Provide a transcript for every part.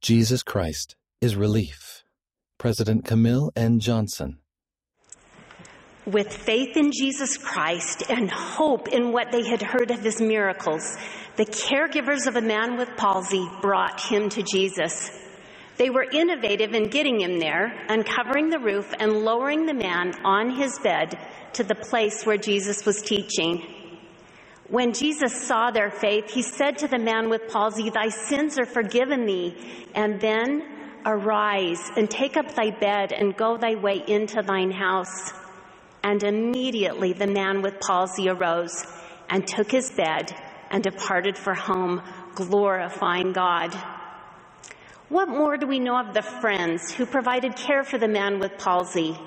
Jesus Christ is relief. President Camille N. Johnson. With faith in Jesus Christ and hope in what they had heard of his miracles, the caregivers of a man with palsy brought him to Jesus. They were innovative in getting him there, uncovering the roof and lowering the man on his bed to the place where Jesus was teaching. When Jesus saw their faith, he said to the man with palsy, Thy sins are forgiven thee. And then arise and take up thy bed and go thy way into thine house. And immediately the man with palsy arose and took his bed and departed for home, glorifying God. What more do we know of the friends who provided care for the man with palsy?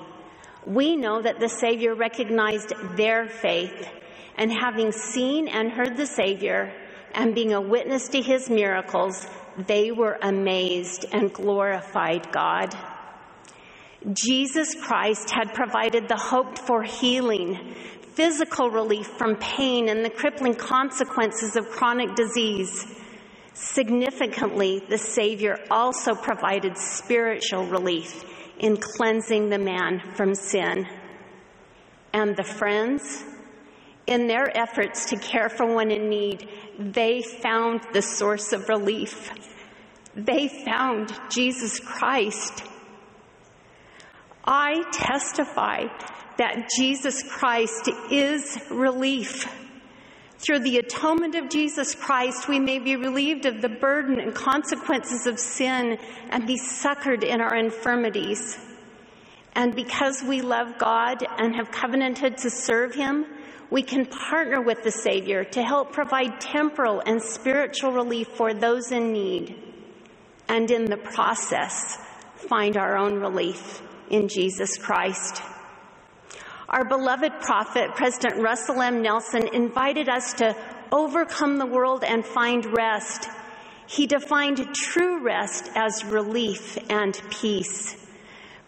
We know that the Savior recognized their faith, and having seen and heard the Savior, and being a witness to his miracles, they were amazed and glorified God. Jesus Christ had provided the hoped for healing, physical relief from pain and the crippling consequences of chronic disease. Significantly, the Savior also provided spiritual relief in cleansing the man from sin. And the friends, in their efforts to care for one in need, they found the source of relief. They found Jesus Christ. I testify that Jesus Christ is relief. Through the atonement of Jesus Christ, we may be relieved of the burden and consequences of sin and be succored in our infirmities. And because we love God and have covenanted to serve Him, we can partner with the Savior to help provide temporal and spiritual relief for those in need, and in the process, find our own relief in Jesus Christ. Our beloved prophet, President Russell M. Nelson, invited us to overcome the world and find rest. He defined true rest as relief and peace.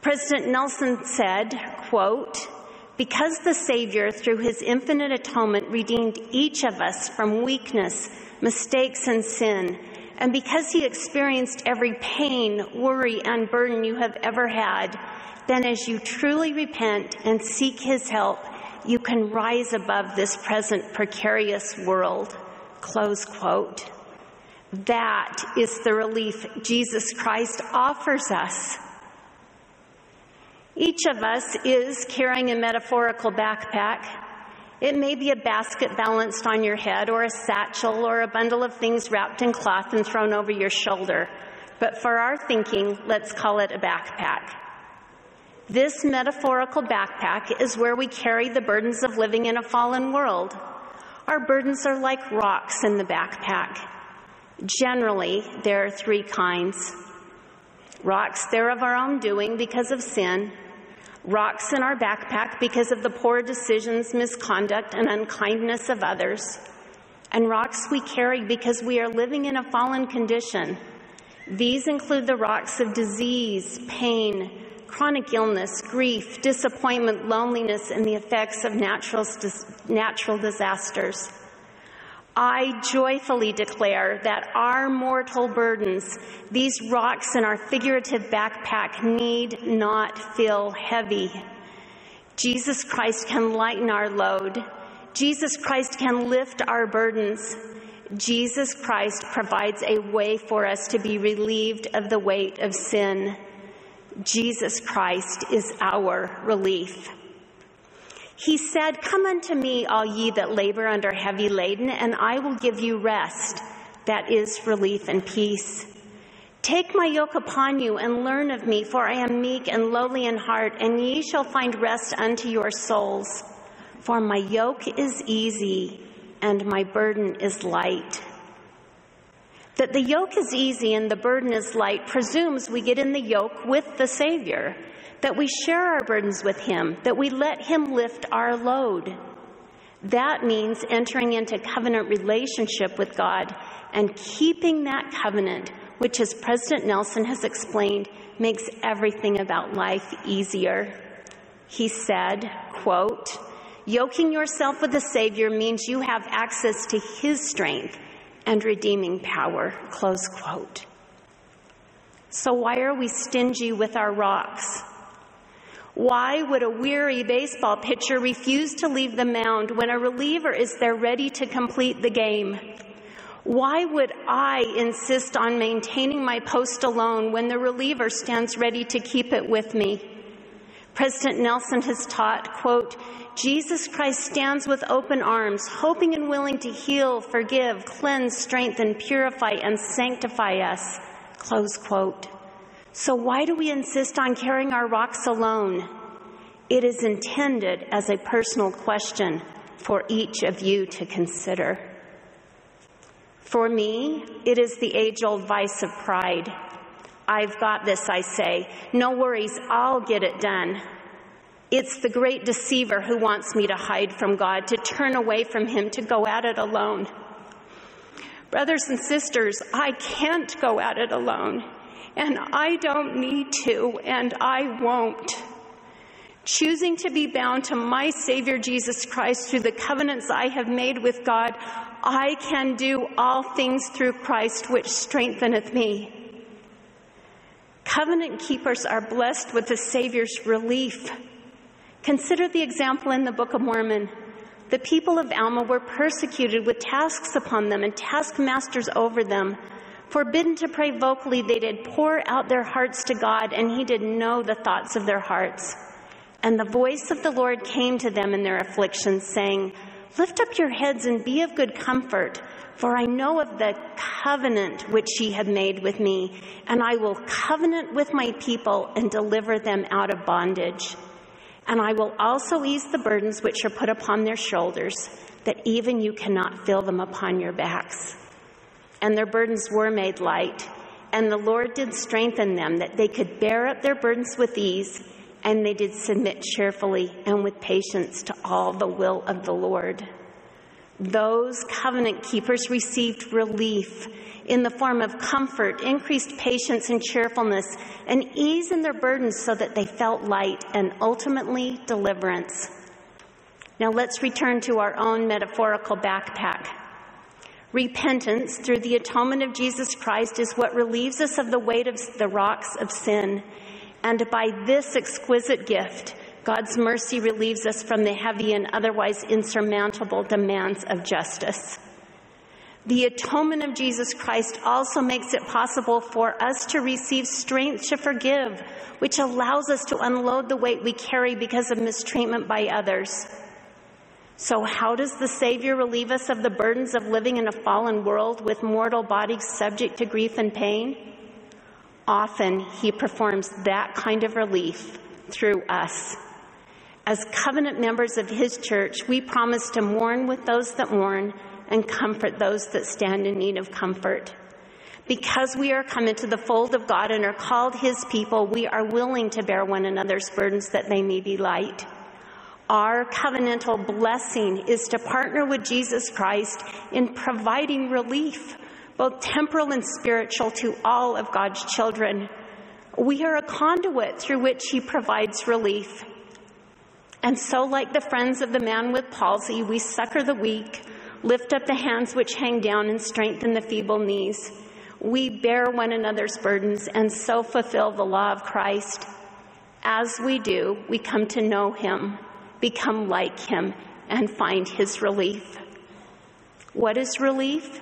President Nelson said, quote, because the Savior, through his infinite atonement, redeemed each of us from weakness, mistakes, and sin, and because he experienced every pain, worry, and burden you have ever had, then as you truly repent and seek his help, you can rise above this present precarious world. Close quote. That is the relief Jesus Christ offers us. Each of us is carrying a metaphorical backpack. It may be a basket balanced on your head, or a satchel, or a bundle of things wrapped in cloth and thrown over your shoulder. But for our thinking, let's call it a backpack. This metaphorical backpack is where we carry the burdens of living in a fallen world. Our burdens are like rocks in the backpack. Generally, there are three kinds rocks they're of our own doing because of sin, rocks in our backpack because of the poor decisions, misconduct, and unkindness of others, and rocks we carry because we are living in a fallen condition. These include the rocks of disease, pain, chronic illness, grief, disappointment, loneliness, and the effects of natural, natural disasters. I joyfully declare that our mortal burdens, these rocks in our figurative backpack, need not feel heavy. Jesus Christ can lighten our load. Jesus Christ can lift our burdens. Jesus Christ provides a way for us to be relieved of the weight of sin. Jesus Christ is our relief. He said, Come unto me, all ye that labor under heavy laden, and I will give you rest. That is relief and peace. Take my yoke upon you and learn of me, for I am meek and lowly in heart, and ye shall find rest unto your souls. For my yoke is easy and my burden is light. That the yoke is easy and the burden is light presumes we get in the yoke with the Savior, that we share our burdens with Him, that we let Him lift our load. That means entering into covenant relationship with God and keeping that covenant, which, as President Nelson has explained, makes everything about life easier. He said, quote, Yoking yourself with the Savior means you have access to His strength and redeeming power. Close quote. So why are we stingy with our rocks? Why would a weary baseball pitcher refuse to leave the mound when a reliever is there ready to complete the game? Why would I insist on maintaining my post alone when the reliever stands ready to keep it with me? President Nelson has taught, quote, Jesus Christ stands with open arms, hoping and willing to heal, forgive, cleanse, strengthen, purify, and sanctify us. Close quote. So why do we insist on carrying our rocks alone? It is intended as a personal question for each of you to consider. For me, it is the age old vice of pride. I've got this, I say. No worries, I'll get it done. It's the great deceiver who wants me to hide from God, to turn away from Him, to go at it alone. Brothers and sisters, I can't go at it alone, and I don't need to, and I won't. Choosing to be bound to my Savior Jesus Christ through the covenants I have made with God, I can do all things through Christ which strengtheneth me. Covenant keepers are blessed with the Savior's relief Consider the example in the Book of Mormon. The people of Alma were persecuted with tasks upon them and taskmasters over them. Forbidden to pray vocally, they did pour out their hearts to God, and He did know the thoughts of their hearts. And the voice of the Lord came to them in their affliction, saying, Lift up your heads and be of good comfort, for I know of the covenant which ye have made with me, and I will covenant with my people and deliver them out of bondage. And I will also ease the burdens which are put upon their shoulders, that even you cannot feel them upon your backs. And their burdens were made light, and the Lord did strengthen them, that they could bear up their burdens with ease, and they did submit cheerfully and with patience to all the will of the Lord. Those covenant keepers received relief in the form of comfort, increased patience and cheerfulness, and ease in their burdens so that they felt light and ultimately deliverance. Now let's return to our own metaphorical backpack. Repentance through the atonement of Jesus Christ is what relieves us of the weight of the rocks of sin. And by this exquisite gift, God's mercy relieves us from the heavy and otherwise insurmountable demands of justice. The atonement of Jesus Christ also makes it possible for us to receive strength to forgive, which allows us to unload the weight we carry because of mistreatment by others. So, how does the Savior relieve us of the burdens of living in a fallen world with mortal bodies subject to grief and pain? Often, He performs that kind of relief through us. As covenant members of His church, we promise to mourn with those that mourn and comfort those that stand in need of comfort. Because we are come into the fold of God and are called His people, we are willing to bear one another's burdens that they may be light. Our covenantal blessing is to partner with Jesus Christ in providing relief, both temporal and spiritual, to all of God's children. We are a conduit through which He provides relief. And so, like the friends of the man with palsy, we succor the weak, lift up the hands which hang down, and strengthen the feeble knees. We bear one another's burdens and so fulfill the law of Christ. As we do, we come to know Him, become like Him, and find His relief. What is relief?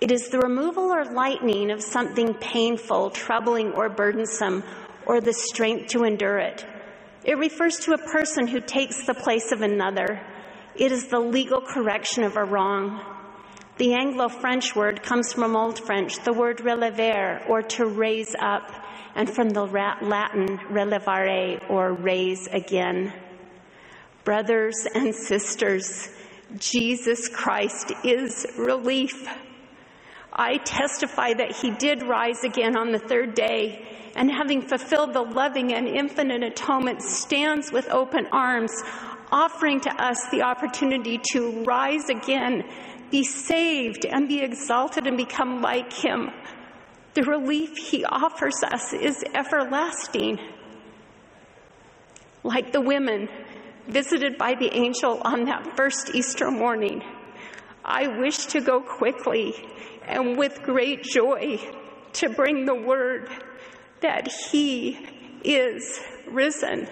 It is the removal or lightening of something painful, troubling, or burdensome, or the strength to endure it. It refers to a person who takes the place of another, it is the legal correction of a wrong. The Anglo French word comes from Old French, the word relever, or to raise up, and from the Latin relevare, or raise again. Brothers and sisters, Jesus Christ is relief. I testify that he did rise again on the third day, and having fulfilled the loving and infinite atonement, stands with open arms, offering to us the opportunity to rise again, be saved, and be exalted and become like Him. The relief He offers us is everlasting. Like the women visited by the angel on that first Easter morning, I wish to go quickly and with great joy to bring the word that he is risen.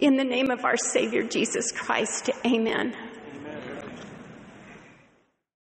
In the name of our Savior Jesus Christ, amen.